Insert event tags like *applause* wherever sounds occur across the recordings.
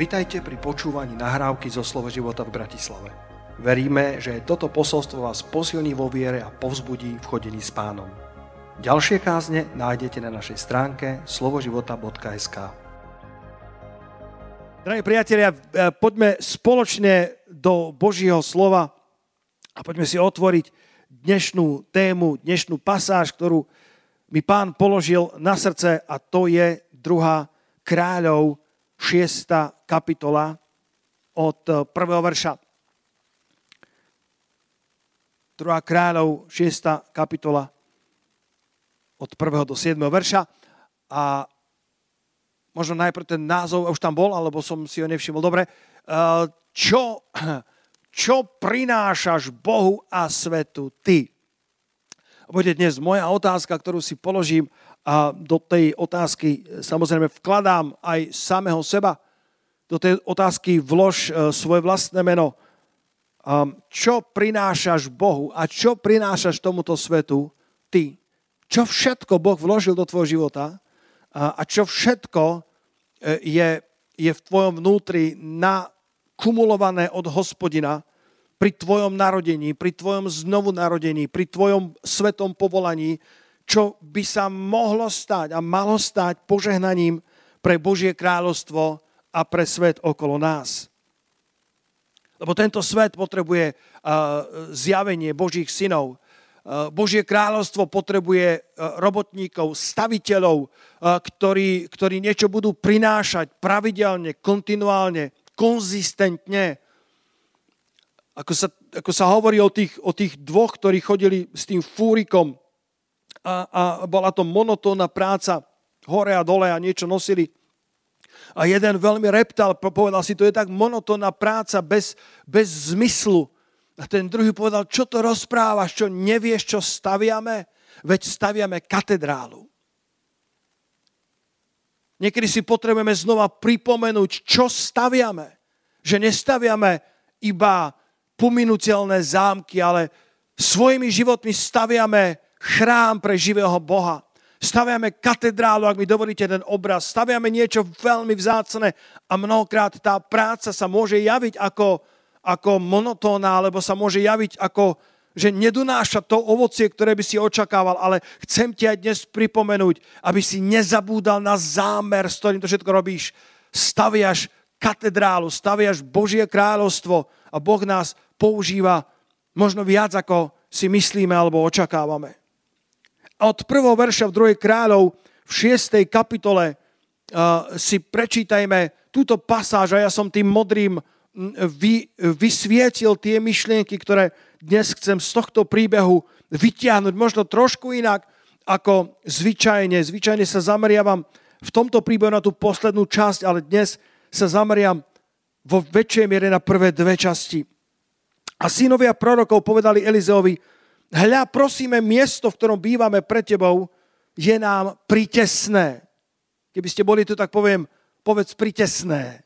Vitajte pri počúvaní nahrávky zo Slovo života v Bratislave. Veríme, že toto posolstvo vás posilní vo viere a povzbudí v chodení s pánom. Ďalšie kázne nájdete na našej stránke slovoživota.sk Drahí priatelia, e, poďme spoločne do Božieho slova a poďme si otvoriť dnešnú tému, dnešnú pasáž, ktorú mi pán položil na srdce a to je druhá kráľov 6. kapitola od eh, prvého verša. 2. kráľov 6. kapitola od 1. do 7. verša. A možno najprv ten názov už tam bol, alebo som si ho nevšimol dobre. Eh, čo, *clears throat* čo prinášaš Bohu a svetu ty? Bude dnes moja otázka, ktorú si položím a do tej otázky samozrejme vkladám aj samého seba. Do tej otázky vlož e, svoje vlastné meno. Čo prinášaš Bohu a čo prinášaš tomuto svetu ty? Čo všetko Boh vložil do tvojho života a čo všetko e, je, je v tvojom vnútri nakumulované od hospodina pri tvojom narodení, pri tvojom znovu narodení, pri tvojom svetom povolaní, čo by sa mohlo stať a malo stať požehnaním pre Božie kráľovstvo a pre svet okolo nás. Lebo tento svet potrebuje zjavenie Božích synov. Božie kráľovstvo potrebuje robotníkov, staviteľov, ktorí, ktorí niečo budú prinášať pravidelne, kontinuálne, konzistentne. Ako sa, ako sa hovorí o tých, o tých dvoch, ktorí chodili s tým fúrikom a, a bola to monotónna práca, hore a dole a niečo nosili. A jeden veľmi reptal, povedal si, to je tak monotónna práca bez, bez zmyslu. A ten druhý povedal, čo to rozprávaš, čo nevieš, čo staviame? Veď staviame katedrálu. Niekedy si potrebujeme znova pripomenúť, čo staviame. Že nestaviame iba pominuteľné zámky, ale svojimi životmi staviame chrám pre živého Boha. Staviame katedrálu, ak mi dovolíte ten obraz. Staviame niečo veľmi vzácne a mnohokrát tá práca sa môže javiť ako, ako monotónna, alebo sa môže javiť ako, že nedonáša to ovocie, ktoré by si očakával, ale chcem ti aj dnes pripomenúť, aby si nezabúdal na zámer, s ktorým to všetko robíš. Staviaš katedrálu, staviaš Božie kráľovstvo a Boh nás používa možno viac, ako si myslíme alebo očakávame. Od prvého verša v druhej kráľov v 6. kapitole uh, si prečítajme túto pasáž a ja som tým modrým vy, vysvietil tie myšlienky, ktoré dnes chcem z tohto príbehu vytiahnuť možno trošku inak ako zvyčajne. Zvyčajne sa zameriavam v tomto príbehu na tú poslednú časť, ale dnes sa zameriam vo väčšej miere na prvé dve časti. A synovia prorokov povedali Elizeovi, hľa, prosíme, miesto, v ktorom bývame pre tebou, je nám pritesné. Keby ste boli tu, tak poviem, povedz pritesné.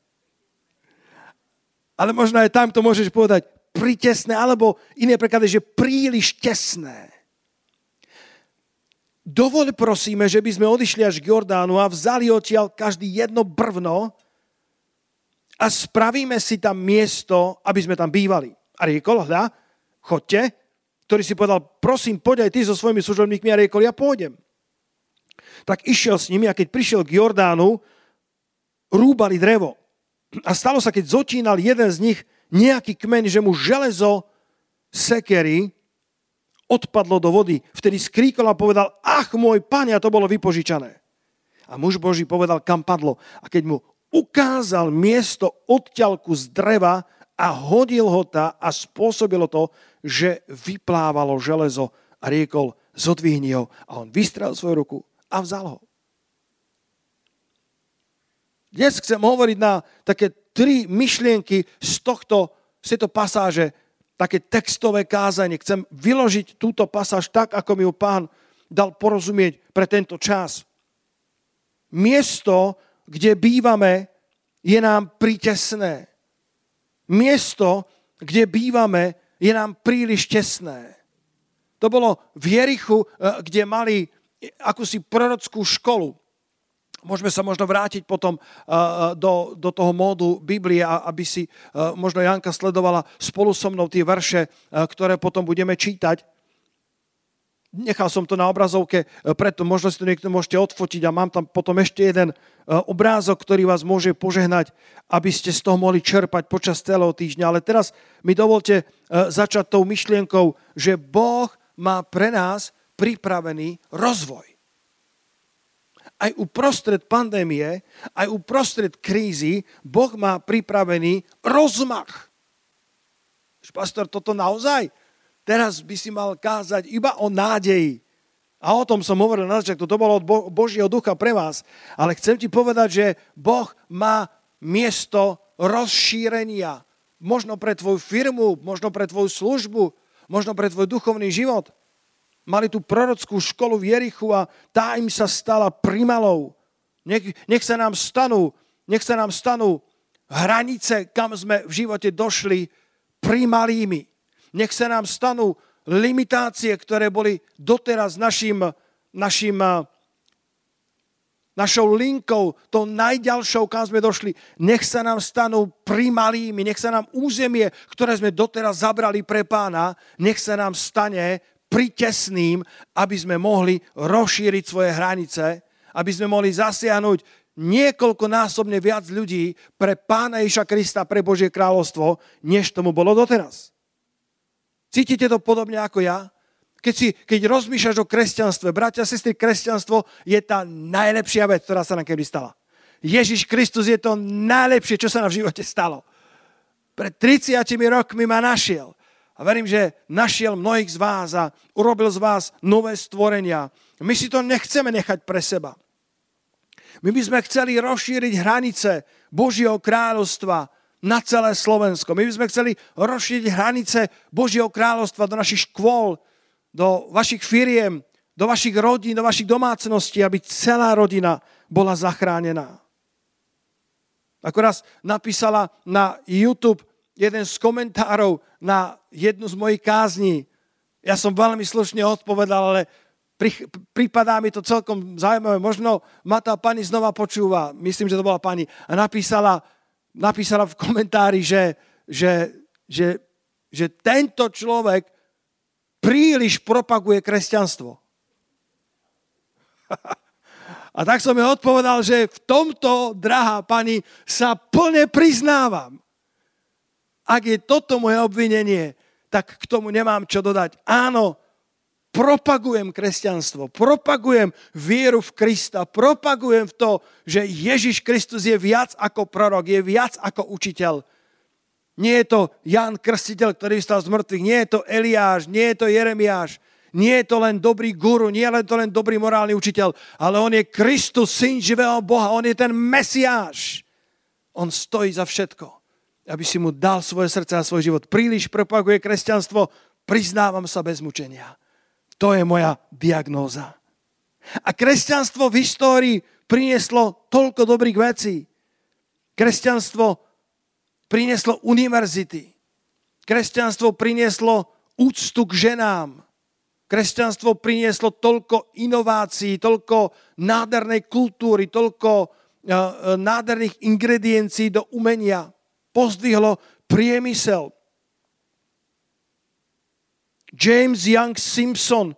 Ale možno aj tam to môžeš povedať pritesné, alebo iné preklady, že príliš tesné. Dovol prosíme, že by sme odišli až k Jordánu a vzali odtiaľ každý jedno brvno a spravíme si tam miesto, aby sme tam bývali. A riekol, hľa, chodte, ktorý si povedal, prosím, poď aj ty so svojimi služobníkmi a riekol, ja pôjdem. Tak išiel s nimi a keď prišiel k Jordánu, rúbali drevo. A stalo sa, keď zotínal jeden z nich nejaký kmeň, že mu železo sekery odpadlo do vody. Vtedy skríkol a povedal, ach môj pane, a to bolo vypožičané. A muž Boží povedal, kam padlo. A keď mu ukázal miesto odťalku z dreva a hodil ho tá a spôsobilo to, že vyplávalo železo a riekol, zodvihni ho. A on vystrel svoju ruku a vzal ho. Dnes chcem hovoriť na také tri myšlienky z, tohto, z tejto pasáže, také textové kázanie. Chcem vyložiť túto pasáž tak, ako mi ju pán dal porozumieť pre tento čas. Miesto, kde bývame, je nám pritesné. Miesto, kde bývame, je nám príliš tesné. To bolo v Jerichu, eh, kde mali akúsi prorockú školu. Môžeme sa možno vrátiť potom do, do toho módu Biblie, aby si možno Janka sledovala spolu so mnou tie verše, ktoré potom budeme čítať. Nechal som to na obrazovke, e, preto možno si to niekto môžete odfotiť a mám tam potom ešte jeden e, obrázok, ktorý vás môže požehnať, aby ste z toho mohli čerpať počas celého týždňa. Ale teraz mi dovolte e, začať tou myšlienkou, že Boh má pre nás pripravený rozvoj. Aj uprostred pandémie, aj uprostred krízy, Boh má pripravený rozmach. Pastor, toto naozaj? Teraz by si mal kázať iba o nádeji. A o tom som hovoril na začiatku, to bolo od Božieho ducha pre vás. Ale chcem ti povedať, že Boh má miesto rozšírenia. Možno pre tvoju firmu, možno pre tvoju službu, možno pre tvoj duchovný život. Mali tú prorockú školu v Jerichu a tá im sa stala primalou. Nech, nech sa nám stanú, nech sa nám stanú hranice, kam sme v živote došli, primalými. Nech sa nám stanú limitácie, ktoré boli doteraz našim, našim našou linkou, tou najďalšou, kam sme došli, nech sa nám stanú primalými, nech sa nám územie, ktoré sme doteraz zabrali pre pána, nech sa nám stane pritesným, aby sme mohli rozšíriť svoje hranice, aby sme mohli zasiahnuť niekoľkonásobne viac ľudí pre pána Iša Krista, pre Božie kráľovstvo, než tomu bolo doteraz. Cítite to podobne ako ja? Keď, si, keď rozmýšľaš o kresťanstve, bratia a sestry, kresťanstvo je tá najlepšia vec, ktorá sa nám kedy stala. Ježiš Kristus je to najlepšie, čo sa nám v živote stalo. Pred 30 rokmi ma našiel. A verím, že našiel mnohých z vás a urobil z vás nové stvorenia. My si to nechceme nechať pre seba. My by sme chceli rozšíriť hranice Božieho kráľovstva na celé Slovensko. My by sme chceli rozšíriť hranice Božieho kráľovstva do našich škôl, do vašich firiem, do vašich rodín, do vašich domácností, aby celá rodina bola zachránená. Ako napísala na YouTube jeden z komentárov na jednu z mojich kázní. Ja som veľmi slušne odpovedal, ale pripadá mi to celkom zaujímavé. Možno ma tá pani znova počúva, myslím, že to bola pani, a napísala, napísala v komentári, že, že, že, že tento človek príliš propaguje kresťanstvo. *laughs* A tak som jej odpovedal, že v tomto, drahá pani, sa plne priznávam. Ak je toto moje obvinenie, tak k tomu nemám čo dodať. Áno, propagujem kresťanstvo, propagujem vieru v Krista, propagujem v to, že Ježiš Kristus je viac ako prorok, je viac ako učiteľ. Nie je to Jan Krstiteľ, ktorý vstal z mŕtvych, nie je to Eliáš, nie je to Jeremiáš, nie je to len dobrý guru, nie je to len dobrý morálny učiteľ, ale on je Kristus, syn živého Boha, on je ten Mesiáš. On stojí za všetko, aby si mu dal svoje srdce a svoj život. Príliš propaguje kresťanstvo, priznávam sa bez mučenia. To je moja diagnóza. A kresťanstvo v histórii prinieslo toľko dobrých vecí. Kresťanstvo prinieslo univerzity. Kresťanstvo prinieslo úctu k ženám. Kresťanstvo prinieslo toľko inovácií, toľko nádhernej kultúry, toľko uh, nádherných ingrediencií do umenia. Pozdvihlo priemysel. James Young Simpson,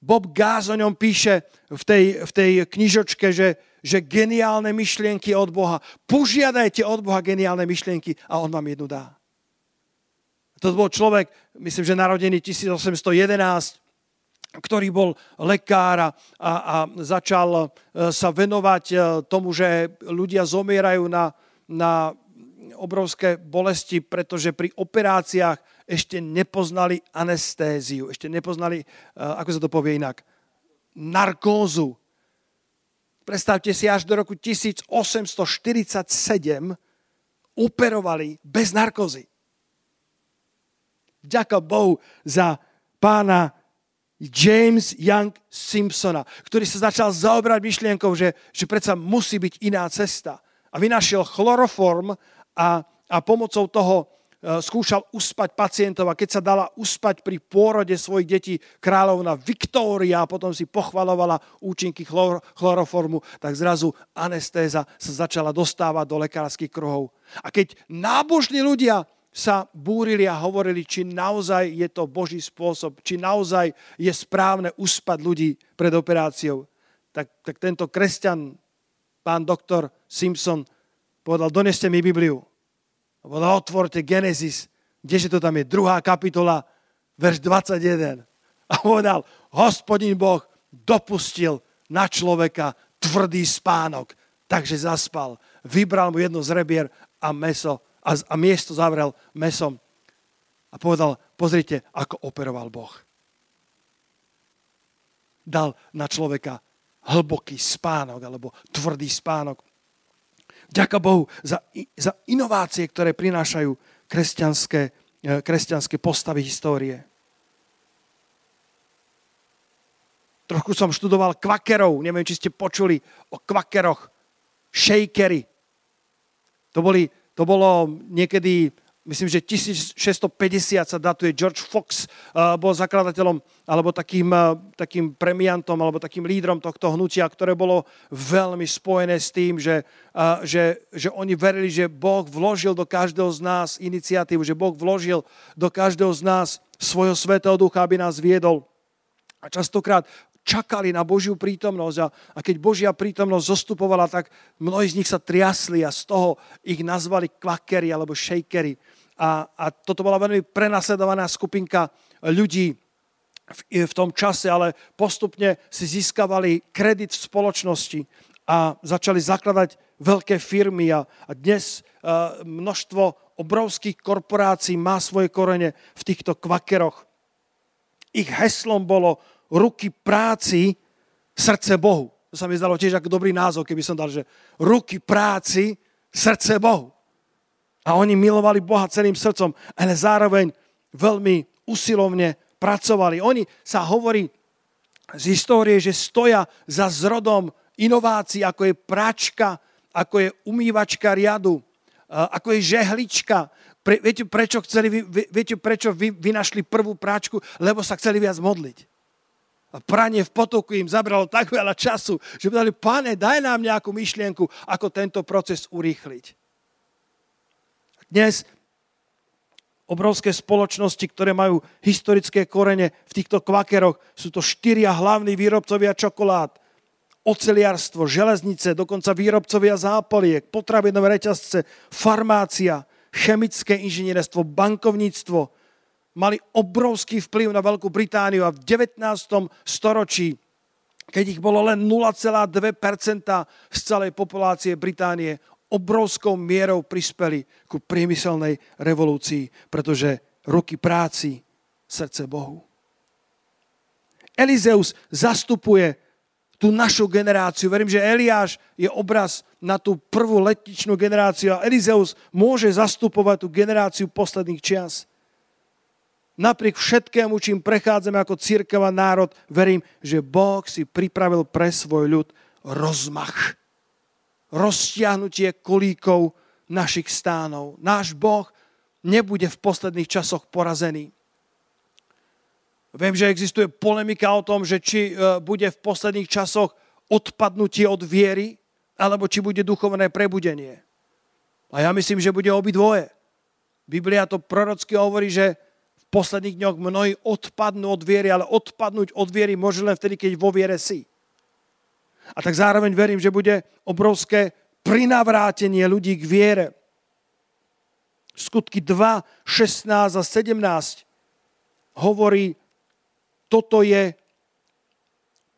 Bob Gass o ňom píše v tej, v tej knižočke, že, že geniálne myšlienky od Boha. Požiadajte od Boha geniálne myšlienky a on vám jednu dá. To bol človek, myslím, že narodený 1811, ktorý bol lekár a, a začal e, sa venovať e, tomu, že ľudia zomierajú na, na obrovské bolesti, pretože pri operáciách ešte nepoznali anestéziu, ešte nepoznali, eh, ako sa to povie inak, narkózu. Predstavte si, až do roku 1847 operovali bez narkózy. Ďaká Bohu za pána James Young Simpsona, ktorý sa začal zaobrať myšlienkou, že, že predsa musí byť iná cesta. A vynašiel chloroform a, a pomocou toho skúšal uspať pacientov a keď sa dala uspať pri pôrode svojich detí kráľovna Viktória a potom si pochvalovala účinky chlor, chloroformu, tak zrazu anestéza sa začala dostávať do lekárskych kruhov. A keď nábožní ľudia sa búrili a hovorili, či naozaj je to Boží spôsob, či naozaj je správne uspať ľudí pred operáciou. Tak, tak tento kresťan, pán doktor Simpson, povedal, doneste mi Bibliu. A povedal, otvorte Genesis, kdeže to tam je, druhá kapitola, verš 21. A povedal, hospodin Boh dopustil na človeka tvrdý spánok, takže zaspal. Vybral mu jedno z rebier a meso a, a miesto zavrel mesom a povedal, pozrite, ako operoval Boh. Dal na človeka hlboký spánok alebo tvrdý spánok. Ďaká Bohu za, za inovácie, ktoré prinášajú kresťanské, e, kresťanské postavy histórie. Trochu som študoval kvakerov, neviem, či ste počuli o kvakeroch, shakery. To boli to bolo niekedy, myslím, že 1650 sa datuje. George Fox uh, bol zakladateľom alebo takým, uh, takým premiantom alebo takým lídrom tohto hnutia, ktoré bolo veľmi spojené s tým, že, uh, že, že oni verili, že Boh vložil do každého z nás iniciatívu, že Boh vložil do každého z nás svojho svetého ducha, aby nás viedol. A častokrát čakali na Božiu prítomnosť a, a keď Božia prítomnosť zostupovala, tak mnohí z nich sa triasli a z toho ich nazvali kvakery alebo shakery. A, a toto bola veľmi prenasledovaná skupinka ľudí v, v tom čase, ale postupne si získavali kredit v spoločnosti a začali zakladať veľké firmy a, a dnes a, množstvo obrovských korporácií má svoje korene v týchto kvakeroch. Ich heslom bolo ruky práci, srdce Bohu. To sa mi zdalo tiež ako dobrý názov, keby som dal, že ruky práci, srdce Bohu. A oni milovali Boha celým srdcom, ale zároveň veľmi usilovne pracovali. Oni sa hovorí z histórie, že stoja za zrodom inovácií, ako je práčka, ako je umývačka riadu, ako je žehlička. Pre, viete, prečo, chceli, viete, prečo vy, vynašli prvú práčku? Lebo sa chceli viac modliť. A pranie v potoku im zabralo tak veľa času, že povedali, pane, daj nám nejakú myšlienku, ako tento proces urýchliť. Dnes obrovské spoločnosti, ktoré majú historické korene v týchto kvakeroch, sú to štyria hlavní výrobcovia čokolád, oceliarstvo, železnice, dokonca výrobcovia zápaliek, potravinové reťazce, farmácia, chemické inžinierstvo, bankovníctvo, mali obrovský vplyv na Veľkú Britániu a v 19. storočí, keď ich bolo len 0,2% z celej populácie Británie, obrovskou mierou prispeli ku priemyselnej revolúcii, pretože ruky práci, srdce Bohu. Elizeus zastupuje tú našu generáciu. Verím, že Eliáš je obraz na tú prvú letničnú generáciu a Elizeus môže zastupovať tú generáciu posledných čias napriek všetkému, čím prechádzame ako církev a národ, verím, že Boh si pripravil pre svoj ľud rozmach. Roztiahnutie kolíkov našich stánov. Náš Boh nebude v posledných časoch porazený. Viem, že existuje polemika o tom, že či e, bude v posledných časoch odpadnutie od viery, alebo či bude duchovné prebudenie. A ja myslím, že bude obidvoje. Biblia to prorocky hovorí, že posledných dňoch mnohí odpadnú od viery, ale odpadnúť od viery môže len vtedy, keď vo viere si. A tak zároveň verím, že bude obrovské prinavrátenie ľudí k viere. Skutky 2, 16 a 17 hovorí, toto je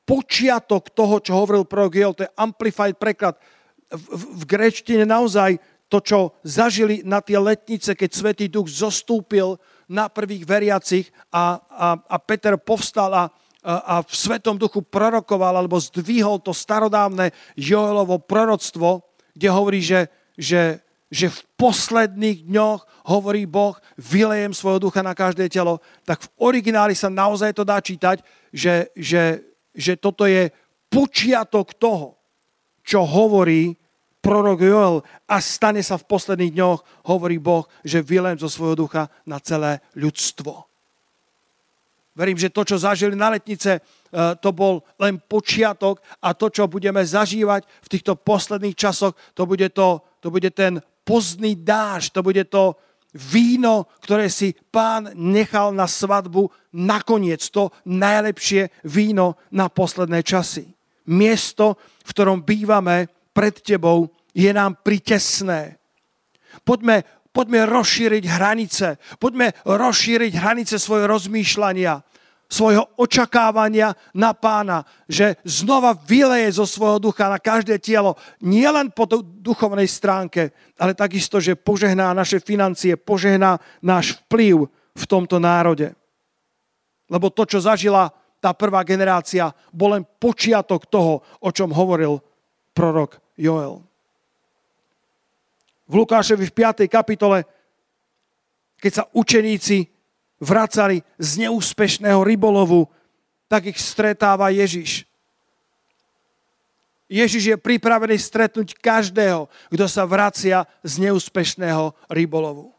počiatok toho, čo hovoril prorok Joel, to je amplified preklad. V, v, v grečtine naozaj to, čo zažili na tie letnice, keď Svetý Duch zostúpil na prvých veriacich a, a, a Peter povstal a, a v Svetom duchu prorokoval alebo zdvihol to starodávne Joelovo proroctvo, kde hovorí, že, že, že v posledných dňoch hovorí Boh, vylejem svojho ducha na každé telo, tak v origináli sa naozaj to dá čítať, že, že, že toto je počiatok toho, čo hovorí prorok Joel a stane sa v posledných dňoch, hovorí Boh, že vylem zo svojho ducha na celé ľudstvo. Verím, že to, čo zažili na letnice, e, to bol len počiatok a to, čo budeme zažívať v týchto posledných časoch, to bude, to, to bude ten pozdný dáž, to bude to víno, ktoré si pán nechal na svadbu, nakoniec to najlepšie víno na posledné časy. Miesto, v ktorom bývame pred tebou, je nám pritesné. Poďme poďme rozšíriť hranice. Poďme rozšíriť hranice svojho rozmýšľania, svojho očakávania na pána, že znova vyleje zo svojho ducha na každé telo, nielen po duchovnej stránke, ale takisto, že požehná naše financie, požehná náš vplyv v tomto národe. Lebo to, čo zažila tá prvá generácia, bol len počiatok toho, o čom hovoril prorok Joel v Lukášovi v 5. kapitole, keď sa učeníci vracali z neúspešného rybolovu, tak ich stretáva Ježiš. Ježiš je pripravený stretnúť každého, kto sa vracia z neúspešného rybolovu.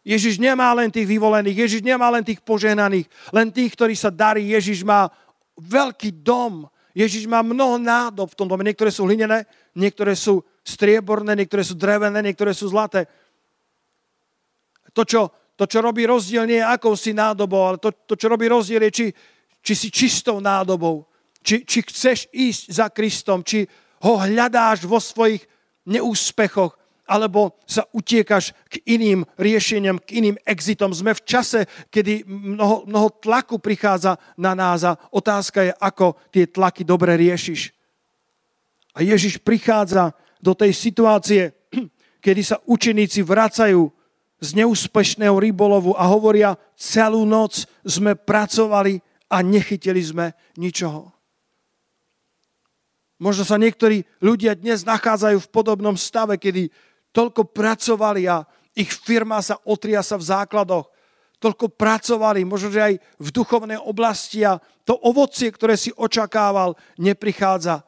Ježiš nemá len tých vyvolených, Ježiš nemá len tých požehnaných, len tých, ktorí sa darí. Ježiš má veľký dom, Ježiš má mnoho nádob v tom dome. Niektoré sú hlinené, niektoré sú strieborné, niektoré sú drevené, niektoré sú zlaté. To, čo, to, čo robí rozdiel, nie je akousi nádobou, ale to, to čo robí rozdiel, je, či, či si čistou nádobou, či, či chceš ísť za Kristom, či ho hľadáš vo svojich neúspechoch, alebo sa utiekaš k iným riešeniam, k iným exitom. Sme v čase, kedy mnoho, mnoho tlaku prichádza na nás a otázka je, ako tie tlaky dobre riešiš. A Ježiš prichádza do tej situácie, *clears throat* kedy sa učeníci vracajú z neúspešného rybolovu a hovoria, celú noc sme pracovali a nechytili sme ničoho. Možno sa niektorí ľudia dnes nachádzajú v podobnom stave, kedy toľko pracovali a ich firma sa otriasa v základoch. Toľko pracovali, možno, že aj v duchovnej oblasti a to ovocie, ktoré si očakával, neprichádza.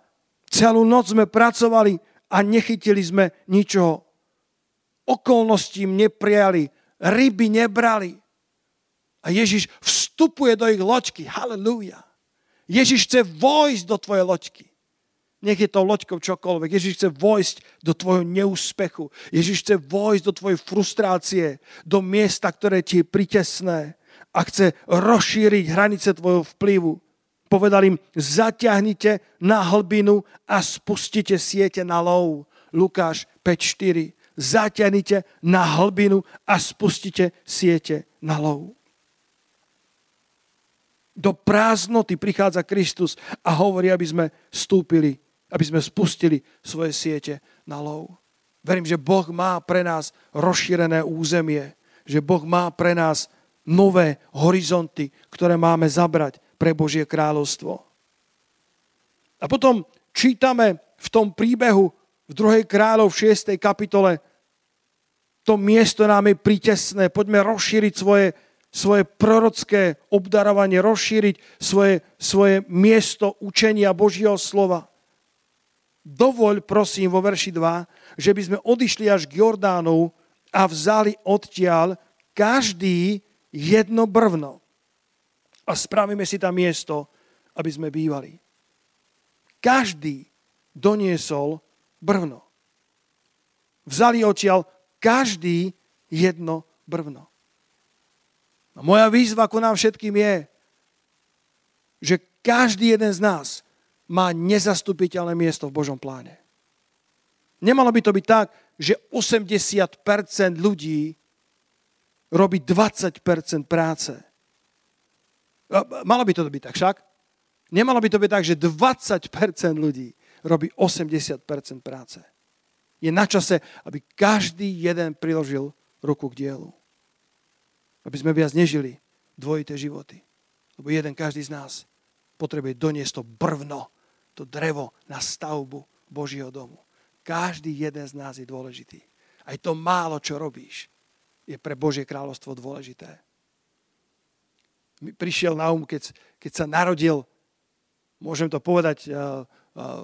Celú noc sme pracovali a nechytili sme ničoho. Okolnosti im neprijali, ryby nebrali. A Ježiš vstupuje do ich loďky. Halelúja. Ježiš chce vojsť do tvojej loďky. Nech je to loďkou čokoľvek. Ježiš chce vojsť do tvojho neúspechu. Ježiš chce vojsť do tvojej frustrácie, do miesta, ktoré ti je pritesné a chce rozšíriť hranice tvojho vplyvu. Povedal im, zaťahnite na hlbinu a spustite siete na lov. Lukáš 5.4. Zaťahnite na hlbinu a spustite siete na lov. Do prázdnoty prichádza Kristus a hovorí, aby sme vstúpili, aby sme spustili svoje siete na lov. Verím, že Boh má pre nás rozšírené územie, že Boh má pre nás nové horizonty, ktoré máme zabrať pre Božie kráľovstvo. A potom čítame v tom príbehu v 2. kráľov v 6. kapitole to miesto nám je pritesné. Poďme rozšíriť svoje, svoje prorocké obdarovanie, rozšíriť svoje, svoje miesto učenia Božieho slova. Dovoľ, prosím, vo verši 2, že by sme odišli až k Jordánu a vzali odtiaľ každý jedno brvno a spravíme si tam miesto, aby sme bývali. Každý doniesol brvno. Vzali odtiaľ každý jedno brvno. A moja výzva ku nám všetkým je, že každý jeden z nás má nezastupiteľné miesto v Božom pláne. Nemalo by to byť tak, že 80% ľudí robí 20% práce Malo by to byť tak však. Nemalo by to byť tak, že 20% ľudí robí 80% práce. Je na čase, aby každý jeden priložil ruku k dielu. Aby sme viac nežili dvojité životy. Lebo jeden každý z nás potrebuje doniesť to brvno, to drevo na stavbu Božieho domu. Každý jeden z nás je dôležitý. Aj to málo, čo robíš, je pre Božie kráľovstvo dôležité prišiel na um, keď, keď sa narodil, môžem to povedať, uh,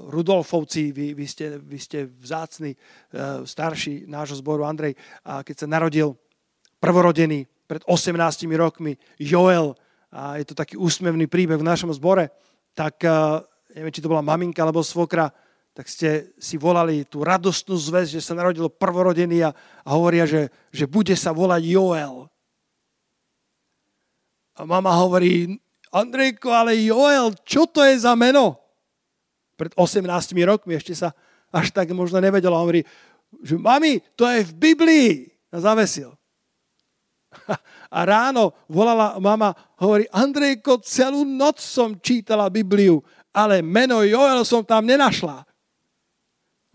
Rudolfovci, vy, vy, ste, vy ste vzácni, uh, starší nášho zboru Andrej, a keď sa narodil prvorodený pred 18 rokmi Joel, a je to taký úsmevný príbeh v našom zbore, tak uh, neviem, či to bola maminka alebo svokra, tak ste si volali tú radostnú zväz, že sa narodil prvorodený a, a hovoria, že, že bude sa volať Joel. A mama hovorí, Andrejko, ale Joel, čo to je za meno? pred 18 rokmi, ešte sa až tak možno nevedela. Hovorí, že mami, to je v Biblii. A zavesil. *laughs* A ráno volala mama, hovorí, Andrejko, celú noc som čítala Bibliu, ale meno Joel som tam nenašla.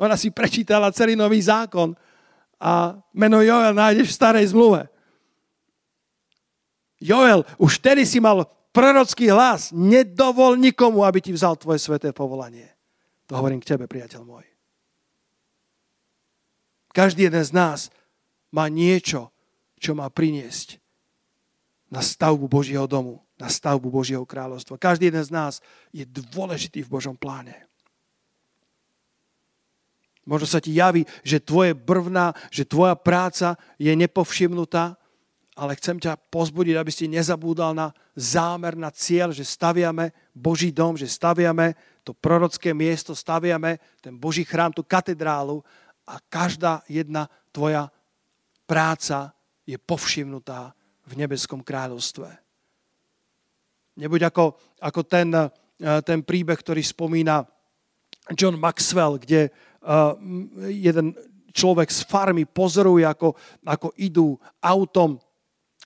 Ona si prečítala celý nový zákon a meno Joel nájdeš v starej zmluve. Joel, už tedy si mal prorocký hlas, nedovol nikomu, aby ti vzal tvoje sveté povolanie. To hovorím k tebe, priateľ môj. Každý jeden z nás má niečo, čo má priniesť na stavbu Božieho domu, na stavbu Božieho kráľovstva. Každý jeden z nás je dôležitý v Božom pláne. Možno sa ti javí, že tvoje brvna, že tvoja práca je nepovšimnutá, ale chcem ťa pozbudiť, aby si nezabúdal na zámer, na cieľ, že staviame Boží dom, že staviame to prorocké miesto, staviame ten Boží chrám, tú katedrálu a každá jedna tvoja práca je povšimnutá v nebeskom kráľovstve. Nebuď ako, ako ten, eh, ten príbeh, ktorý spomína John Maxwell, kde uh, jeden človek z farmy pozoruje, ako, ako idú autom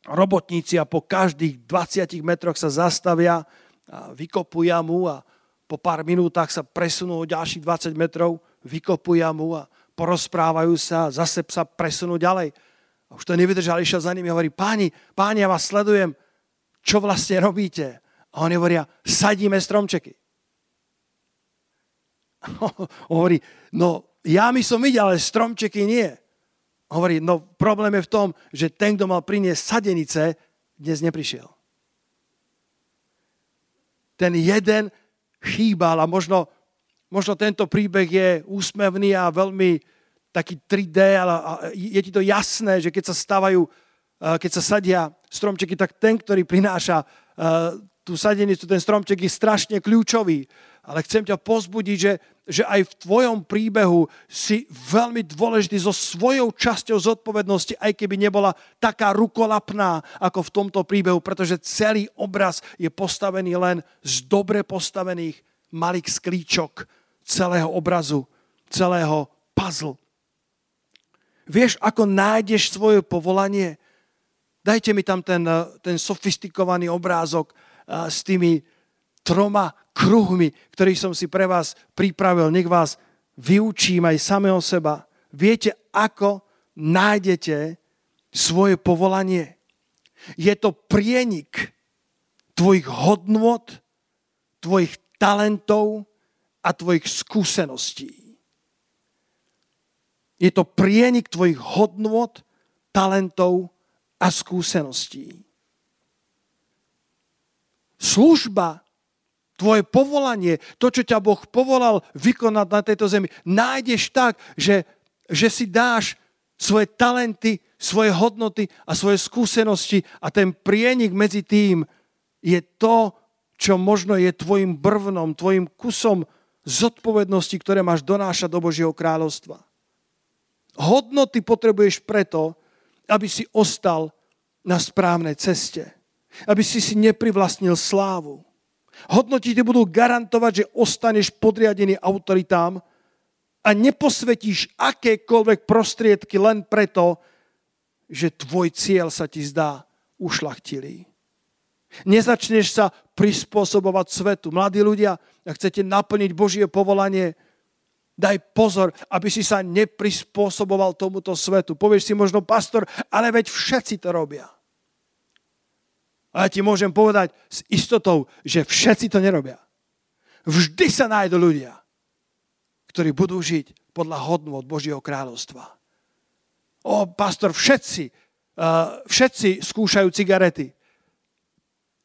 robotníci a po každých 20 metroch sa zastavia, a vykopujú mu a po pár minútach sa presunú o ďalších 20 metrov, vykopujú mu a porozprávajú sa, zase sa presunú ďalej. A už to nevydržal, išiel za nimi a hovorí, páni, páni, ja vás sledujem, čo vlastne robíte? A oni hovoria, sadíme stromčeky. *laughs* hovorí, no ja my som videl, ale stromčeky nie. Hovorí, no problém je v tom, že ten, kto mal priniesť sadenice, dnes neprišiel. Ten jeden chýbal a možno, možno tento príbeh je úsmevný a veľmi taký 3D, ale je ti to jasné, že keď sa stavajú, keď sa sadia stromčeky, tak ten, ktorý prináša tú sadenicu, ten stromček je strašne kľúčový. Ale chcem ťa pozbudiť, že, že aj v tvojom príbehu si veľmi dôležitý so svojou časťou zodpovednosti, aj keby nebola taká rukolapná ako v tomto príbehu, pretože celý obraz je postavený len z dobre postavených malých sklíčok celého obrazu, celého puzzle. Vieš, ako nájdeš svoje povolanie? Dajte mi tam ten, ten sofistikovaný obrázok s tými troma kruhmi, ktorých som si pre vás pripravil. Nech vás vyučím aj samého seba. Viete, ako nájdete svoje povolanie? Je to prienik tvojich hodnot, tvojich talentov a tvojich skúseností. Je to prienik tvojich hodnot, talentov a skúseností. Služba tvoje povolanie, to, čo ťa Boh povolal vykonať na tejto zemi, nájdeš tak, že, že si dáš svoje talenty, svoje hodnoty a svoje skúsenosti a ten prienik medzi tým je to, čo možno je tvojim brvnom, tvojim kusom zodpovednosti, ktoré máš donášať do Božieho kráľovstva. Hodnoty potrebuješ preto, aby si ostal na správnej ceste. Aby si si neprivlastnil slávu Hodnoty ti budú garantovať, že ostaneš podriadený autoritám a neposvetíš akékoľvek prostriedky len preto, že tvoj cieľ sa ti zdá ušlachtilý. Nezačneš sa prispôsobovať svetu. Mladí ľudia, ak chcete naplniť Božie povolanie, daj pozor, aby si sa neprispôsoboval tomuto svetu. Povieš si možno, pastor, ale veď všetci to robia. A ja ti môžem povedať s istotou, že všetci to nerobia. Vždy sa nájdú ľudia, ktorí budú žiť podľa hodnú od Božieho kráľovstva. O, pastor, všetci, uh, všetci skúšajú cigarety.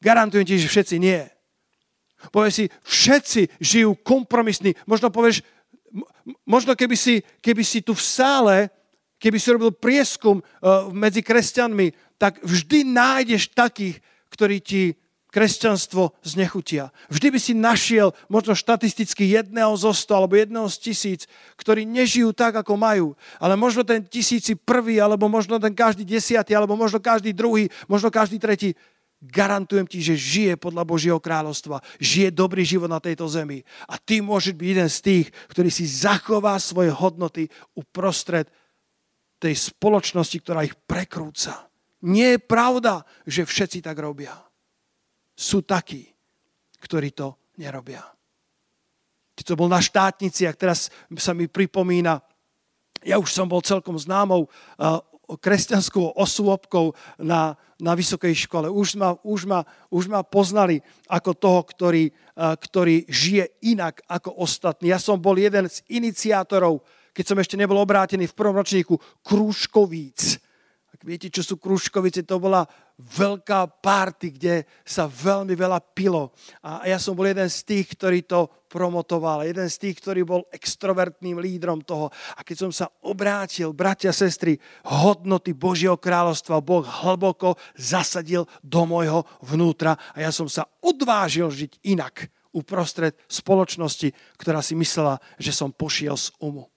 Garantujem ti, že všetci nie. Povieš si, všetci žijú kompromisní. Možno povieš, možno keby si, keby si tu v sále, keby si robil prieskum uh, medzi kresťanmi, tak vždy nájdeš takých, ktorí ti kresťanstvo znechutia. Vždy by si našiel možno štatisticky jedného zo sto alebo jedného z tisíc, ktorí nežijú tak, ako majú. Ale možno ten tisíci prvý, alebo možno ten každý desiatý, alebo možno každý druhý, možno každý tretí. Garantujem ti, že žije podľa Božieho kráľovstva. Žije dobrý život na tejto zemi. A ty môžeš byť jeden z tých, ktorý si zachová svoje hodnoty uprostred tej spoločnosti, ktorá ich prekrúca. Nie je pravda, že všetci tak robia sú takí, ktorí to nerobia. Keď som bol na štátnici, a teraz sa mi pripomína, ja už som bol celkom známou uh, kresťanskou osôbkou na, na vysokej škole. Už ma, už, ma, už ma poznali ako toho, ktorý, ktorý žije inak ako ostatní. Ja som bol jeden z iniciátorov, keď som ešte nebol obrátený v prvom ročníku, Krúžkovíc viete, čo sú Kruškovice, to bola veľká party, kde sa veľmi veľa pilo. A ja som bol jeden z tých, ktorý to promotoval, jeden z tých, ktorý bol extrovertným lídrom toho. A keď som sa obrátil, bratia, sestry, hodnoty Božieho kráľovstva Boh hlboko zasadil do môjho vnútra a ja som sa odvážil žiť inak uprostred spoločnosti, ktorá si myslela, že som pošiel z umu.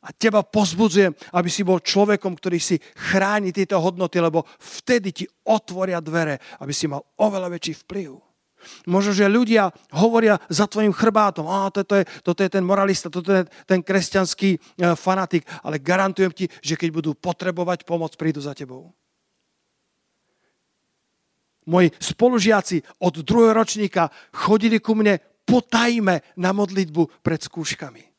A teba pozbudzujem, aby si bol človekom, ktorý si chráni tieto hodnoty, lebo vtedy ti otvoria dvere, aby si mal oveľa väčší vplyv. Možno, že ľudia hovoria za tvojim chrbátom, a toto je, toto je ten moralista, toto je ten kresťanský e, fanatik, ale garantujem ti, že keď budú potrebovať pomoc, prídu za tebou. Moji spolužiaci od druhého ročníka chodili ku mne potajme na modlitbu pred skúškami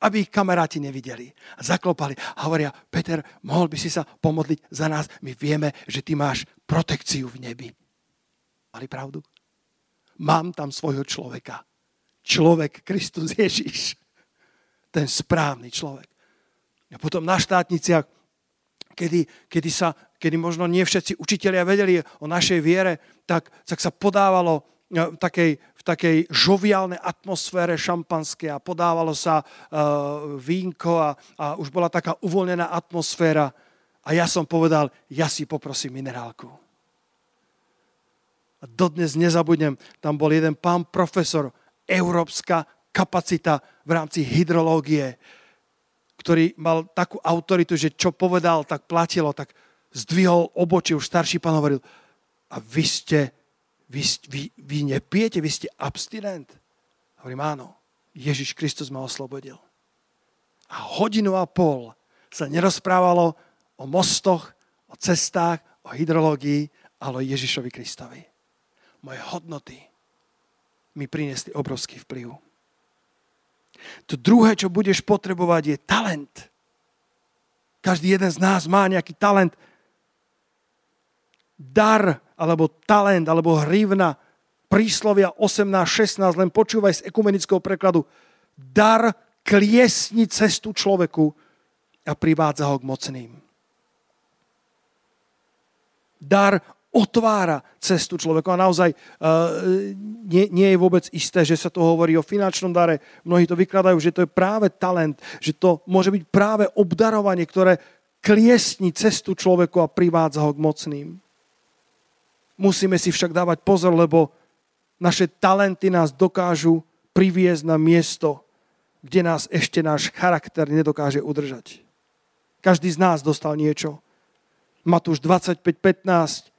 aby ich kamaráti nevideli. A zaklopali a hovoria, Peter, mohol by si sa pomodliť za nás? My vieme, že ty máš protekciu v nebi. Mali pravdu? Mám tam svojho človeka. Človek Kristus Ježiš. Ten správny človek. A potom na štátniciach, kedy, kedy, sa, kedy možno nie všetci učitelia vedeli o našej viere, tak, tak sa podávalo v takej, v takej žoviálnej atmosfére šampanské a podávalo sa uh, vínko a, a už bola taká uvoľnená atmosféra. A ja som povedal, ja si poprosím minerálku. A dodnes nezabudnem, tam bol jeden pán profesor, európska kapacita v rámci hydrológie, ktorý mal takú autoritu, že čo povedal, tak platilo, tak zdvihol obočie, už starší pán hovoril, a vy ste vy, vy, vy nepijete, vy ste abstinent. Hovorím, áno, Ježiš Kristus ma oslobodil. A hodinu a pol sa nerozprávalo o mostoch, o cestách, o hydrológii, ale o Ježišovi Kristovi. Moje hodnoty mi priniesli obrovský vplyv. To druhé, čo budeš potrebovať, je talent. Každý jeden z nás má nejaký talent. Dar alebo talent, alebo hrivna, príslovia 18-16, len počúvaj z ekumenického prekladu. Dar kliesni cestu človeku a privádza ho k mocným. Dar otvára cestu človeku. A naozaj uh, nie, nie je vôbec isté, že sa to hovorí o finančnom dare. Mnohí to vykladajú, že to je práve talent, že to môže byť práve obdarovanie, ktoré kliesni cestu človeku a privádza ho k mocným. Musíme si však dávať pozor, lebo naše talenty nás dokážu priviesť na miesto, kde nás ešte náš charakter nedokáže udržať. Každý z nás dostal niečo. Matúš 25.15.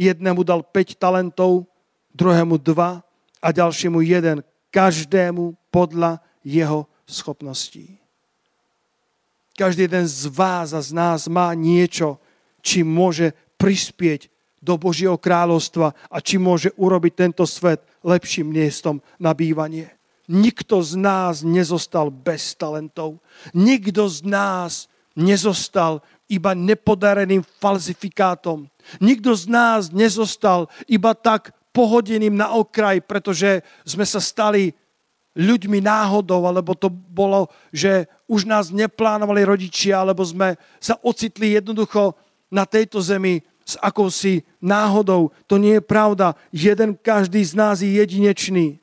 Jednému dal 5 talentov, druhému 2 a ďalšiemu 1. Každému podľa jeho schopností. Každý jeden z vás a z nás má niečo, čím môže prispieť do Božieho kráľovstva a či môže urobiť tento svet lepším miestom na bývanie. Nikto z nás nezostal bez talentov. Nikto z nás nezostal iba nepodareným falzifikátom. Nikto z nás nezostal iba tak pohodeným na okraj, pretože sme sa stali ľuďmi náhodou, alebo to bolo, že už nás neplánovali rodičia, alebo sme sa ocitli jednoducho na tejto zemi s akousi náhodou. To nie je pravda. Jeden každý z nás je jedinečný.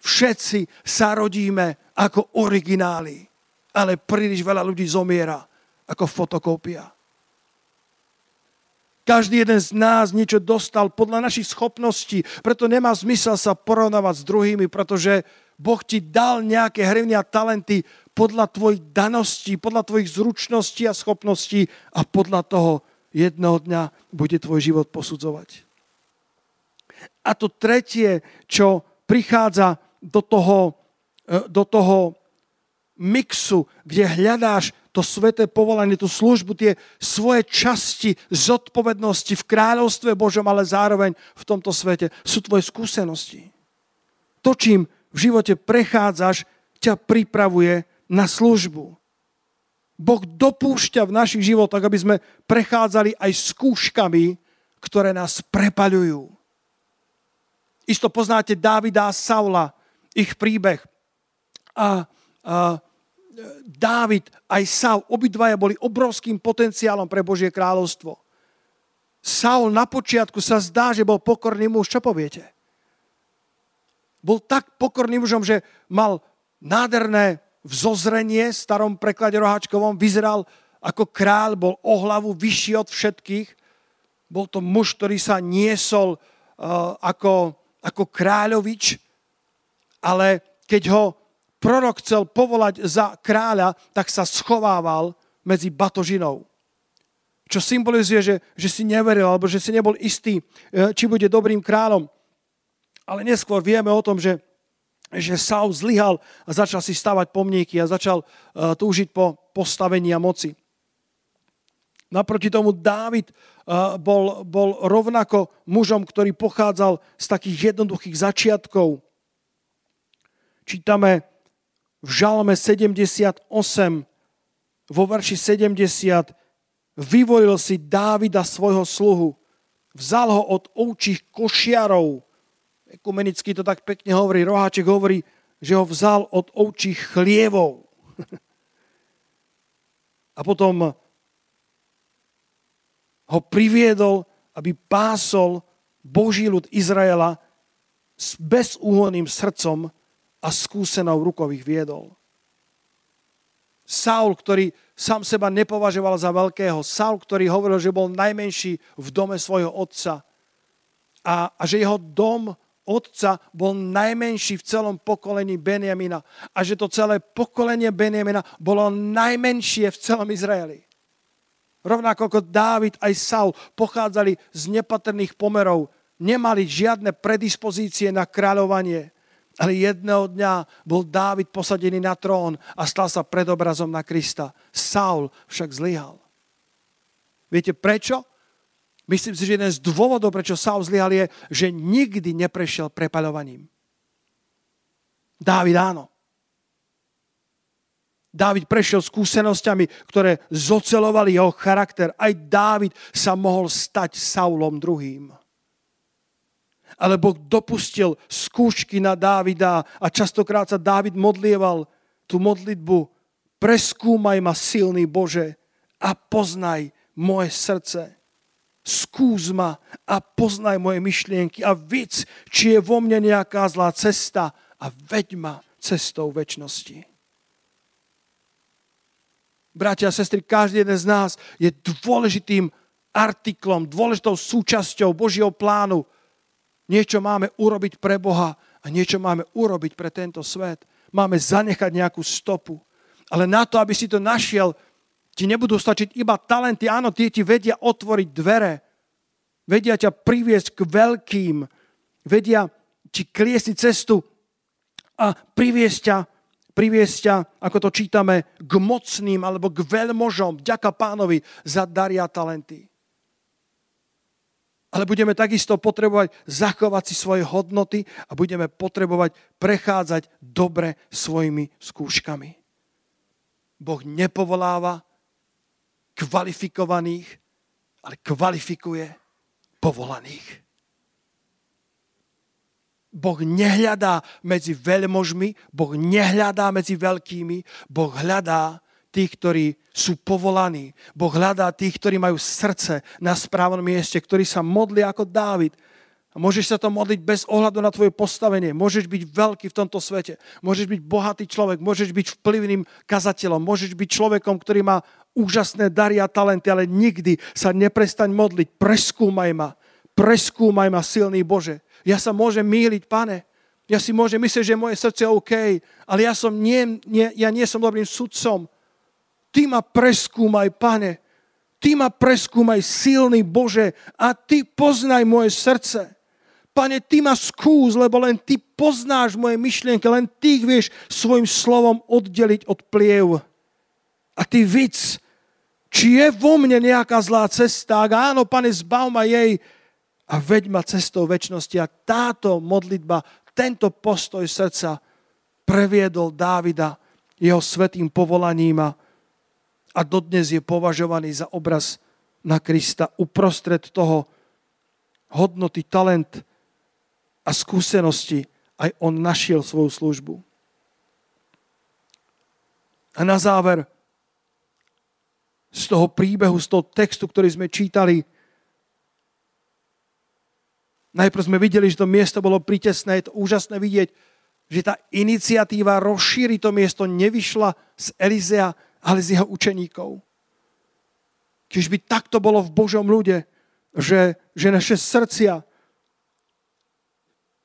Všetci sa rodíme ako origináli, ale príliš veľa ľudí zomiera ako fotokópia. Každý jeden z nás niečo dostal podľa našich schopností, preto nemá zmysel sa porovnávať s druhými, pretože Boh ti dal nejaké hrivny a talenty podľa tvojich daností, podľa tvojich zručností a schopností a podľa toho jedného dňa bude tvoj život posudzovať. A to tretie, čo prichádza do toho, e, do toho mixu, kde hľadáš to sveté povolanie, tú službu, tie svoje časti zodpovednosti v kráľovstve Božom, ale zároveň v tomto svete sú tvoje skúsenosti. To, čím v živote prechádzaš, ťa pripravuje na službu. Boh dopúšťa v našich životoch, aby sme prechádzali aj skúškami, ktoré nás prepaľujú. Isto poznáte Dávida a Saula, ich príbeh. A, a Dávid aj Saul, obidvaja boli obrovským potenciálom pre Božie kráľovstvo. Saul na počiatku sa zdá, že bol pokorný muž. Čo poviete? Bol tak pokorným mužom, že mal nádherné v starom preklade roháčkovom, vyzeral ako kráľ, bol o hlavu vyšší od všetkých. Bol to muž, ktorý sa niesol uh, ako, ako kráľovič, ale keď ho prorok chcel povolať za kráľa, tak sa schovával medzi batožinou. Čo symbolizuje, že, že si neveril, alebo že si nebol istý, uh, či bude dobrým kráľom. Ale neskôr vieme o tom, že že Saul zlyhal a začal si stavať pomníky a začal uh, túžiť po postavení a moci. Naproti tomu Dávid uh, bol, bol rovnako mužom, ktorý pochádzal z takých jednoduchých začiatkov. Čítame v Žalme 78, vo verši 70, vyvolil si Dávida svojho sluhu, vzal ho od ovčích košiarov, ekumenicky to tak pekne hovorí, Roháček hovorí, že ho vzal od ovčích chlievov. *laughs* A potom ho priviedol, aby pásol Boží ľud Izraela s bezúhonným srdcom a skúsenou rukou ich viedol. Saul, ktorý sám seba nepovažoval za veľkého. Saul, ktorý hovoril, že bol najmenší v dome svojho otca. A, a že jeho dom otca bol najmenší v celom pokolení Benjamina a že to celé pokolenie Benjamina bolo najmenšie v celom Izraeli. Rovnako ako Dávid aj Saul pochádzali z nepatrných pomerov, nemali žiadne predispozície na kráľovanie, ale jedného dňa bol Dávid posadený na trón a stal sa predobrazom na Krista. Saul však zlyhal. Viete prečo? Myslím si, že jeden z dôvodov, prečo Saul zlyhal, je, že nikdy neprešiel prepaľovaním. Dávid áno. Dávid prešiel skúsenosťami, ktoré zocelovali jeho charakter. Aj Dávid sa mohol stať Saulom druhým. Ale Boh dopustil skúšky na Dávida a častokrát sa Dávid modlieval tú modlitbu preskúmaj ma silný Bože a poznaj moje srdce skús ma a poznaj moje myšlienky a víc, či je vo mne nejaká zlá cesta a veď ma cestou väčšnosti. Bratia a sestry, každý jeden z nás je dôležitým artiklom, dôležitou súčasťou Božieho plánu. Niečo máme urobiť pre Boha a niečo máme urobiť pre tento svet. Máme zanechať nejakú stopu. Ale na to, aby si to našiel, ti nebudú stačiť iba talenty. Áno, tie ti vedia otvoriť dvere. Vedia ťa priviesť k veľkým. Vedia ti kliesť cestu a priviesť ťa, priviesť ťa, ako to čítame, k mocným alebo k veľmožom. Ďaká pánovi za daria talenty. Ale budeme takisto potrebovať zachovať si svoje hodnoty a budeme potrebovať prechádzať dobre svojimi skúškami. Boh nepovoláva kvalifikovaných, ale kvalifikuje povolaných. Boh nehľadá medzi veľmožmi, Boh nehľadá medzi veľkými, Boh hľadá tých, ktorí sú povolaní. Boh hľadá tých, ktorí majú srdce na správnom mieste, ktorí sa modlia ako Dávid. A môžeš sa to modliť bez ohľadu na tvoje postavenie. Môžeš byť veľký v tomto svete. Môžeš byť bohatý človek. Môžeš byť vplyvným kazateľom. Môžeš byť človekom, ktorý má úžasné dary a talenty, ale nikdy sa neprestaň modliť. Preskúmaj ma. Preskúmaj ma, silný Bože. Ja sa môžem míliť, pane. Ja si môžem myslieť, že moje srdce je OK, ale ja, som nie, nie, ja nie som dobrým sudcom. Ty ma preskúmaj, pane. Ty ma preskúmaj, silný Bože, a ty poznaj moje srdce. Pane, ty ma skús, lebo len ty poznáš moje myšlienky, len ty ich vieš svojim slovom oddeliť od pliev. A ty víc, či je vo mne nejaká zlá cesta, ak áno, pane, zbav ma jej a veď ma cestou väčšnosti. A táto modlitba, tento postoj srdca previedol Dávida jeho svetým povolaním a a dodnes je považovaný za obraz na Krista uprostred toho hodnoty, talent a skúsenosti aj on našiel svoju službu. A na záver z toho príbehu, z toho textu, ktorý sme čítali, najprv sme videli, že to miesto bolo pritesné, je to úžasné vidieť, že tá iniciatíva rozšíriť to miesto nevyšla z Elizea, ale z jeho učeníkov. Keď by takto bolo v Božom ľude, že, že naše srdcia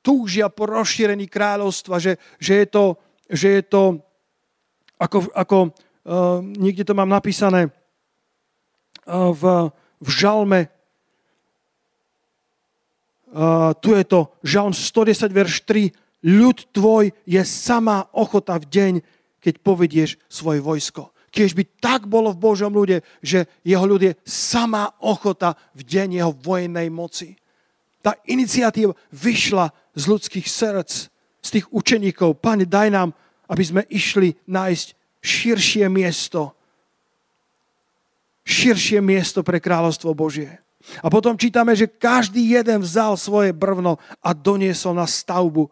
túžia po rozšírení kráľovstva, že, že je to, že je to ako, ako uh, niekde to mám napísané uh, v, v žalme, uh, tu je to žalm 110, verš 3, ľud tvoj je samá ochota v deň, keď povedieš svoje vojsko. Keď by tak bolo v Božom ľude, že jeho ľud je samá ochota v deň jeho vojennej moci. Tá iniciatíva vyšla z ľudských srdc, z tých učeníkov. Pane, daj nám, aby sme išli nájsť širšie miesto. Širšie miesto pre kráľovstvo Božie. A potom čítame, že každý jeden vzal svoje brvno a doniesol na stavbu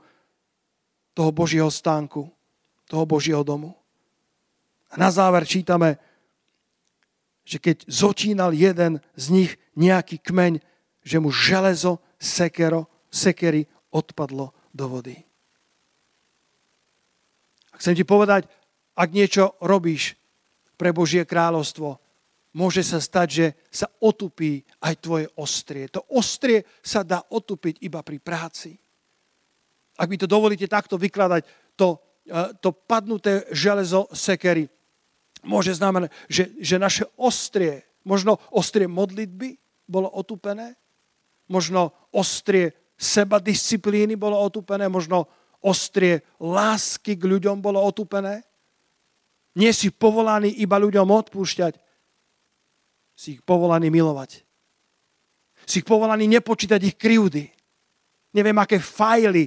toho Božieho stánku, toho Božieho domu. A na záver čítame, že keď zočínal jeden z nich nejaký kmeň, že mu železo, sekero, sekery odpadlo do vody. A chcem ti povedať, ak niečo robíš pre Božie kráľovstvo, môže sa stať, že sa otupí aj tvoje ostrie. To ostrie sa dá otupiť iba pri práci. Ak mi to dovolíte takto vykladať, to, eh, to padnuté železo sekery môže znamenať, že, že naše ostrie, možno ostrie modlitby bolo otupené, možno ostrie seba disciplíny bolo otupené, možno ostrie lásky k ľuďom bolo otupené. Nie si povolaný iba ľuďom odpúšťať, si ich povolaný milovať. Si ich povolaný nepočítať ich krivdy. Neviem, aké fajly,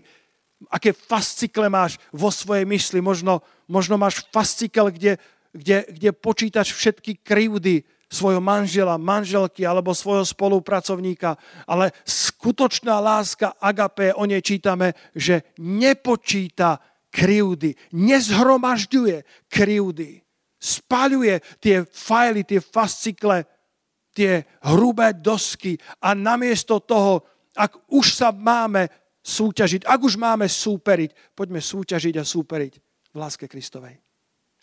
aké fascikle máš vo svojej mysli. Možno, možno máš fascikel, kde kde, kde počítaš všetky krivdy svojho manžela, manželky alebo svojho spolupracovníka, ale skutočná láska agapé, o nej čítame, že nepočíta krivdy, nezhromažďuje krivdy, spaľuje tie fajly, tie fascikle, tie hrubé dosky a namiesto toho, ak už sa máme súťažiť, ak už máme súperiť, poďme súťažiť a súperiť v láske Kristovej.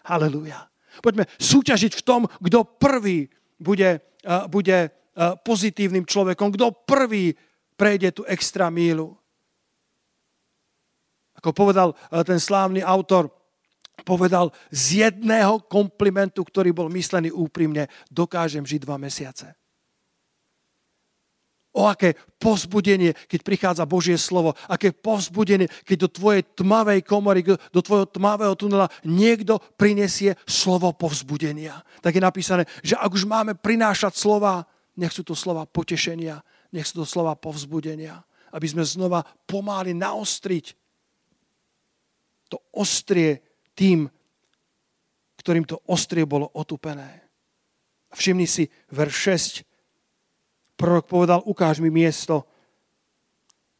Halelujá. Poďme súťažiť v tom, kto prvý bude, uh, bude uh, pozitívnym človekom, kto prvý prejde tú extra mílu. Ako povedal uh, ten slávny autor, povedal, z jedného komplimentu, ktorý bol myslený úprimne, dokážem žiť dva mesiace. O aké povzbudenie, keď prichádza Božie slovo. Aké povzbudenie, keď do tvojej tmavej komory, do tvojho tmavého tunela niekto prinesie slovo povzbudenia. Tak je napísané, že ak už máme prinášať slova, nech sú to slova potešenia, nech sú to slova povzbudenia. Aby sme znova pomáli naostriť to ostrie tým, ktorým to ostrie bolo otupené. Všimni si verš 6 Prorok povedal, ukáž mi miesto.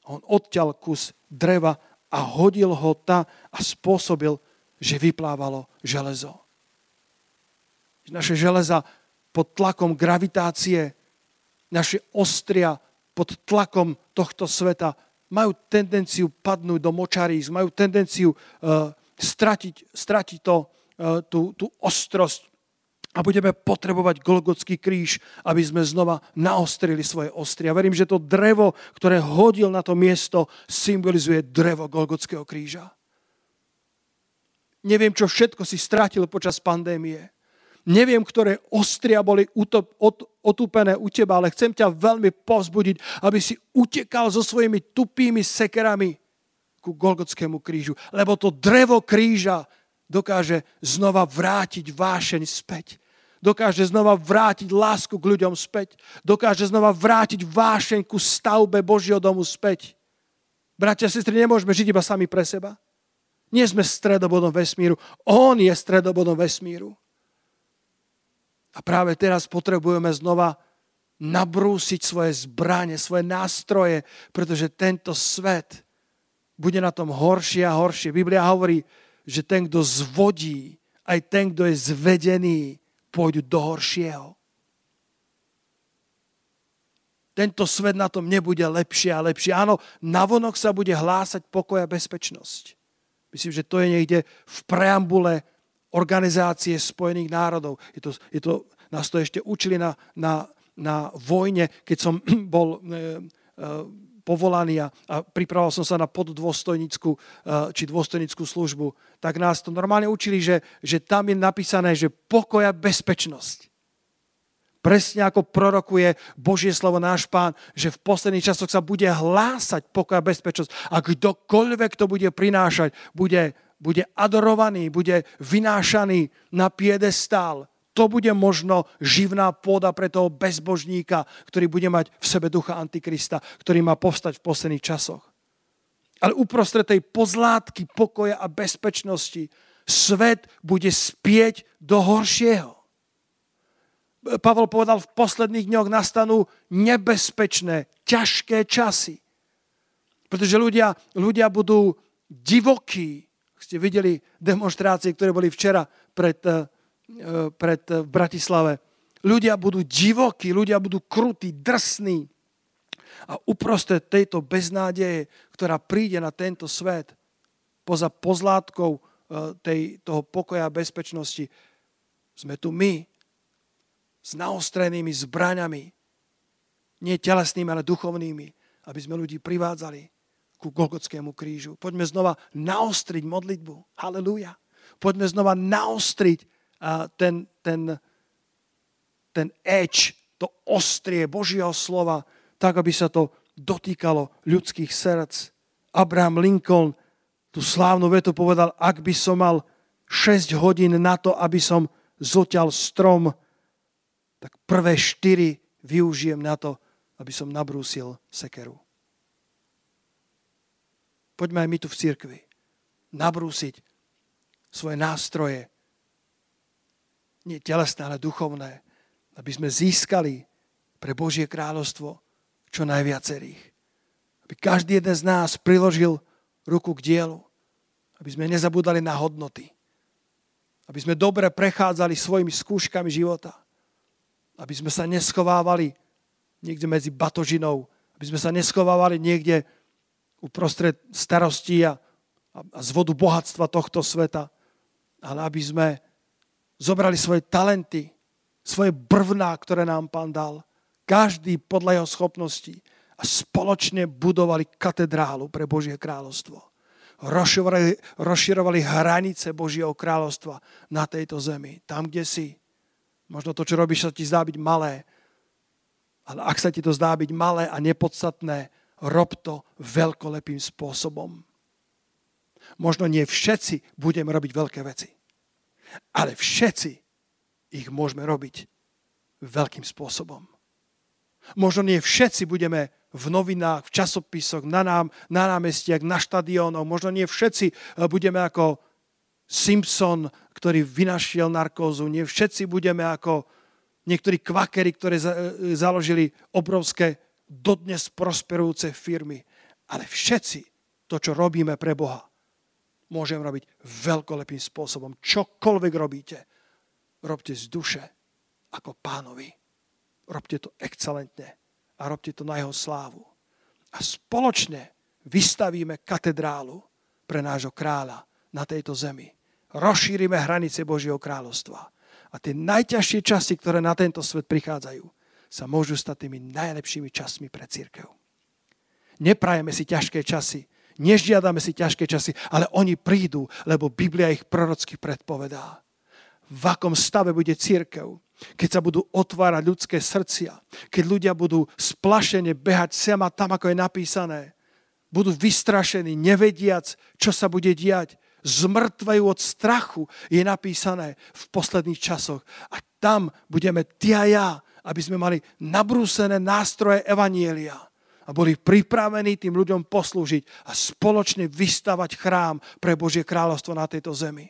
On odťal kus dreva a hodil ho ta a spôsobil, že vyplávalo železo. Naše železa pod tlakom gravitácie, naše ostria pod tlakom tohto sveta majú tendenciu padnúť do močarísk, majú tendenciu uh, stratiť, stratiť to, uh, tú, tú ostrosť a budeme potrebovať Golgotský kríž, aby sme znova naostrili svoje ostria. Verím, že to drevo, ktoré hodil na to miesto, symbolizuje drevo Golgotského kríža. Neviem, čo všetko si stratil počas pandémie. Neviem, ktoré ostria boli utop, od, otúpené u teba, ale chcem ťa veľmi povzbudiť, aby si utekal so svojimi tupými sekerami ku Golgotskému krížu. Lebo to drevo kríža dokáže znova vrátiť vášeň späť dokáže znova vrátiť lásku k ľuďom späť, dokáže znova vrátiť vášeň ku stavbe Božieho domu späť. Bratia a sestry, nemôžeme žiť iba sami pre seba. Nie sme stredobodom vesmíru. On je stredobodom vesmíru. A práve teraz potrebujeme znova nabrúsiť svoje zbranie, svoje nástroje, pretože tento svet bude na tom horšie a horšie. Biblia hovorí, že ten, kto zvodí, aj ten, kto je zvedený, pôjdu do horšieho. Tento svet na tom nebude lepšie a lepšie. Áno, navonok sa bude hlásať pokoj a bezpečnosť. Myslím, že to je niekde v preambule organizácie Spojených národov. Je to, je to, nás to ešte učili na, na, na vojne, keď som *clears throat* bol e, e, povolaný a, pripravoval som sa na poddôstojnickú e, či dôstojnickú službu, tak nás to normálne učili, že, že tam je napísané, že pokoj a bezpečnosť. Presne ako prorokuje Božie slovo náš pán, že v posledných časoch sa bude hlásať pokoj a bezpečnosť. A kdokoľvek to bude prinášať, bude, bude adorovaný, bude vynášaný na piedestál to bude možno živná pôda pre toho bezbožníka, ktorý bude mať v sebe ducha Antikrista, ktorý má povstať v posledných časoch. Ale uprostred tej pozlátky pokoja a bezpečnosti svet bude spieť do horšieho. Pavol povedal, v posledných dňoch nastanú nebezpečné, ťažké časy. Pretože ľudia, ľudia budú divokí. Ste videli demonstrácie, ktoré boli včera pred eh, pred, e, v Bratislave. Ľudia budú divokí, ľudia budú krutí, drsní. A uprostred tejto beznádeje, ktorá príde na tento svet, poza pozlátkou e, tej, toho pokoja a bezpečnosti, sme tu my s naostrenými zbraňami, nie telesnými, ale duchovnými, aby sme ľudí privádzali ku Golgotskému krížu. Poďme znova naostriť modlitbu. Halelúja. Poďme znova naostriť ten, ten, ten edge, to ostrie Božieho slova, tak, aby sa to dotýkalo ľudských srdc. Abraham Lincoln tú slávnu vetu povedal, ak by som mal 6 hodín na to, aby som zoťal strom, tak prvé 4 využijem na to, aby som nabrúsil sekeru. Poďme aj my tu v cirkvi nabrúsiť svoje nástroje, nie telesné, ale duchovné, aby sme získali pre Božie kráľovstvo čo najviacerých. Aby každý jeden z nás priložil ruku k dielu, aby sme nezabúdali na hodnoty, aby sme dobre prechádzali svojimi skúškami života, aby sme sa neschovávali niekde medzi batožinou, aby sme sa neschovávali niekde uprostred starostí a, a zvodu bohatstva tohto sveta, ale aby sme zobrali svoje talenty, svoje brvná, ktoré nám pán dal, každý podľa jeho schopností a spoločne budovali katedrálu pre Božie kráľovstvo. Rozširovali, rozširovali hranice Božieho kráľovstva na tejto zemi. Tam, kde si. Možno to, čo robíš, sa ti zdá byť malé. Ale ak sa ti to zdá byť malé a nepodstatné, rob to veľkolepým spôsobom. Možno nie všetci budeme robiť veľké veci. Ale všetci ich môžeme robiť veľkým spôsobom. Možno nie všetci budeme v novinách, v časopisoch, na, nám, na námestiach, na štadiónoch. Možno nie všetci eh, budeme ako Simpson, ktorý vynašiel narkózu. Nie všetci budeme ako niektorí kvakery, ktorí eh, založili obrovské, dodnes prosperujúce firmy. Ale všetci to, čo robíme pre Boha, môžem robiť veľkolepým spôsobom. Čokoľvek robíte, robte z duše ako pánovi. Robte to excelentne a robte to na jeho slávu. A spoločne vystavíme katedrálu pre nášho kráľa na tejto zemi. Rozšírime hranice Božieho kráľovstva. A tie najťažšie časy, ktoré na tento svet prichádzajú, sa môžu stať tými najlepšími časmi pre církev. Neprajeme si ťažké časy, nežiadame si ťažké časy, ale oni prídu, lebo Biblia ich prorocky predpovedá. V akom stave bude církev, keď sa budú otvárať ľudské srdcia, keď ľudia budú splašene behať sem a tam, ako je napísané, budú vystrašení, nevediac, čo sa bude diať, zmrtvajú od strachu, je napísané v posledných časoch. A tam budeme ty a ja, aby sme mali nabrúsené nástroje Evanielia a boli pripravení tým ľuďom poslúžiť a spoločne vystavať chrám pre Božie kráľovstvo na tejto zemi.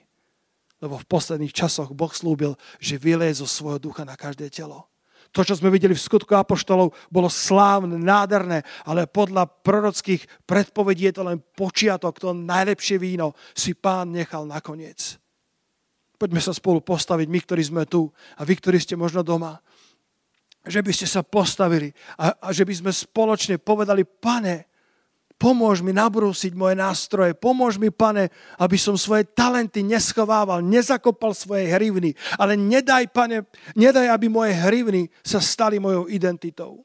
Lebo v posledných časoch Boh slúbil, že vyleje zo svojho ducha na každé telo. To, čo sme videli v skutku apoštolov, bolo slávne, nádherné, ale podľa prorockých predpovedí je to len počiatok, to najlepšie víno si pán nechal nakoniec. Poďme sa spolu postaviť, my, ktorí sme tu a vy, ktorí ste možno doma že by ste sa postavili a, a že by sme spoločne povedali, pane, pomôž mi nabrúsiť moje nástroje, pomôž mi, pane, aby som svoje talenty neschovával, nezakopal svoje hrivny, ale nedaj, pane, nedaj, aby moje hrivny sa stali mojou identitou.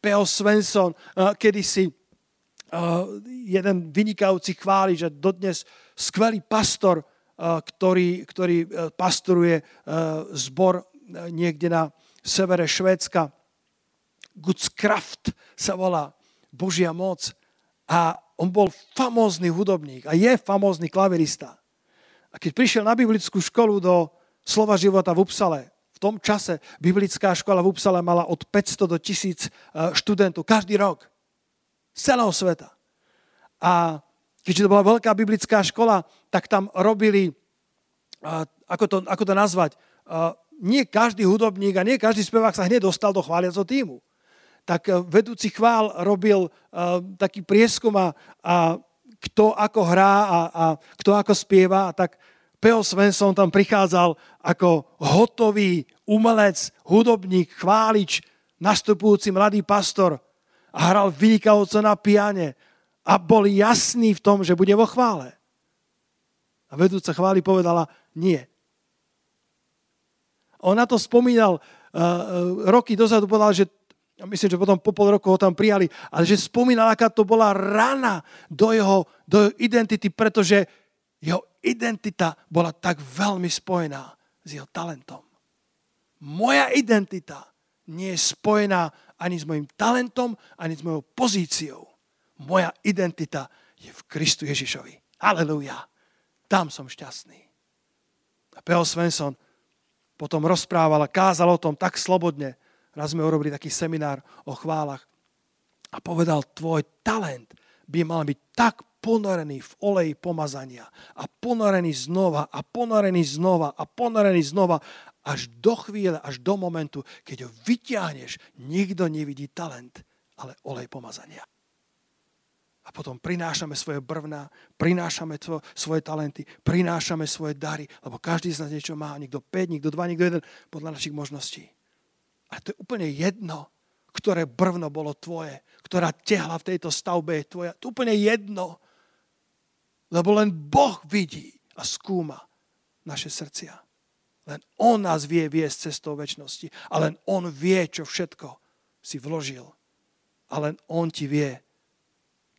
P.O. Svensson kedysi jeden vynikajúci chváli, že dodnes skvelý pastor, ktorý, ktorý e, pastoruje e, zbor e, niekde na severe Švédska. Guds Kraft sa volá Božia moc. A on bol famózny hudobník a je famózny klavirista. A keď prišiel na biblickú školu do Slova života v Upsale, v tom čase biblická škola v Upsale mala od 500 do 1000 e, študentov každý rok. Z celého sveta. A keďže to bola veľká biblická škola, tak tam robili, ako to, ako to nazvať, nie každý hudobník a nie každý spevák sa hneď dostal do chváliaceho týmu. Tak eh, vedúci chvál robil uh, taký prieskum a, a kto ako hrá a, a kto ako spieva. Tak P.O. Svensson tam prichádzal ako hotový umelec, hudobník, chválič, nastupujúci mladý pastor a hral vynikajúco na piane a bol jasný v tom, že bude vo chvále. A vedúca chvály povedala, nie, on na to spomínal uh, roky dozadu, povedal, že myslím, že potom po pol roku ho tam prijali, ale že spomínal, aká to bola rana do jeho, do jeho identity, pretože jeho identita bola tak veľmi spojená s jeho talentom. Moja identita nie je spojená ani s mojim talentom, ani s mojou pozíciou. Moja identita je v Kristu Ježišovi. Halelúja. Tam som šťastný. A P.O. Svensson potom rozprával a kázal o tom tak slobodne. Raz sme urobili taký seminár o chválach. A povedal, tvoj talent by mal byť tak ponorený v oleji pomazania a ponorený znova a ponorený znova a ponorený znova až do chvíle, až do momentu, keď ho vyťahneš, nikto nevidí talent, ale olej pomazania a potom prinášame svoje brvná, prinášame to, svoje talenty, prinášame svoje dary, lebo každý z nás niečo má, niekto 5, niekto 2, niekto 1, podľa našich možností. A to je úplne jedno, ktoré brvno bolo tvoje, ktorá tehla v tejto stavbe je tvoja. To je úplne jedno, lebo len Boh vidí a skúma naše srdcia. Len On nás vie viesť cestou väčšnosti. A len On vie, čo všetko si vložil. A len On ti vie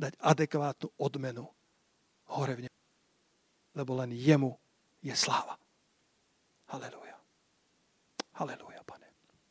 dať adekvátnu odmenu hore v nebu. Lebo len jemu je sláva. Halelúja. Halelúja.